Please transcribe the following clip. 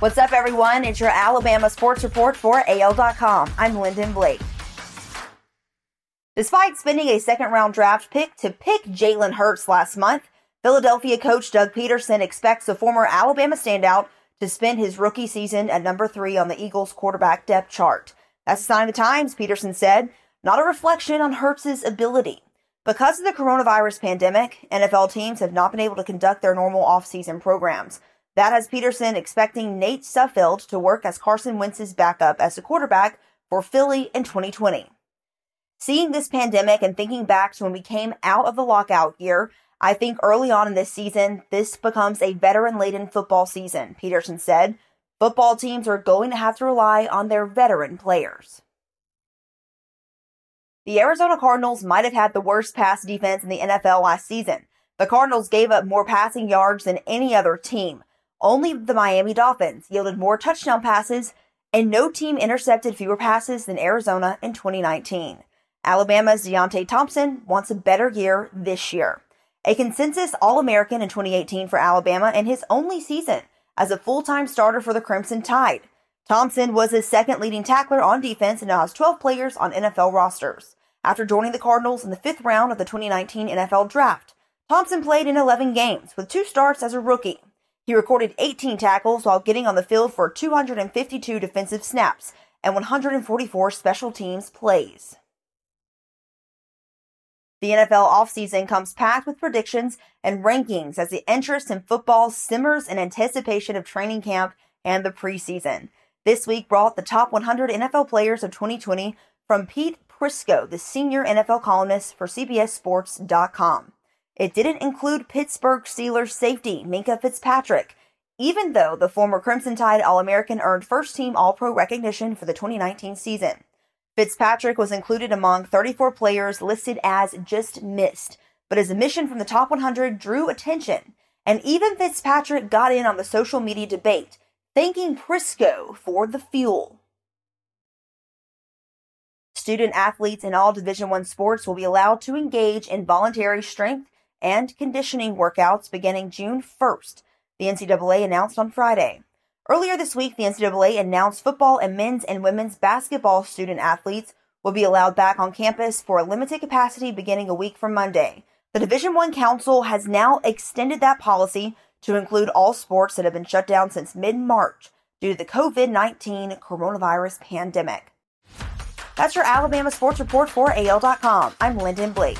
What's up, everyone? It's your Alabama Sports Report for AL.com. I'm Lyndon Blake. Despite spending a second round draft pick to pick Jalen Hurts last month, Philadelphia coach Doug Pederson expects the former Alabama standout to spend his rookie season at number three on the Eagles quarterback depth chart. That's a sign of the times, Pederson said, not a reflection on Hurts's ability. Because of the coronavirus pandemic, NFL teams have not been able to conduct their normal offseason programs. That has Pederson expecting Nate Sudfeld to work as Carson Wentz's backup as a quarterback for Philly in 2020. Seeing this pandemic and thinking back to when we came out of the lockout year, I think early on in this season, this becomes a veteran laden football season, Pederson said. Football teams are going to have to rely on their veteran players. The Arizona Cardinals might have had the worst pass defense in the NFL last season. The Cardinals gave up more passing yards than any other team. Only the Miami Dolphins yielded more touchdown passes, and no team intercepted fewer passes than Arizona in 2019. Alabama's Deionte Thompson wants a better year this year. A consensus All American in 2018 for Alabama and his only season as a full time starter for the Crimson Tide. Thompson was his second leading tackler on defense and now has 12 players on NFL rosters. After joining the Cardinals in the fifth round of the 2019 NFL Draft, Thompson played in 11 games with two starts as a rookie. He recorded 18 tackles while getting on the field for 252 defensive snaps and 144 special teams plays. The NFL offseason comes packed with predictions and rankings as the interest in football simmers in anticipation of training camp and the preseason. This week brought the top 100 NFL players of 2020 from Pete Prisco, the senior NFL columnist for CBSSports.com. It didn't include Pittsburgh Steelers safety Minkah Fitzpatrick, even though the former Crimson Tide All American earned first team All Pro recognition for the 2019 season. Fitzpatrick was included among 34 players listed as just missed, but his omission from the top 100 drew attention, and even Fitzpatrick got in on the social media debate, thanking Prisco for the fuel. Student athletes in all Division 1 sports will be allowed to engage in voluntary strength and conditioning workouts beginning June 1st, the NCAA announced on Friday. Earlier this week, the NCAA announced football and men's and women's basketball student athletes will be allowed back on campus for a limited capacity beginning a week from Monday. The Division 1 Council has now extended that policy to include all sports that have been shut down since mid-March due to the COVID-19 coronavirus pandemic. That's your Alabama Sports Report for AL.com. I'm Lyndon Blake.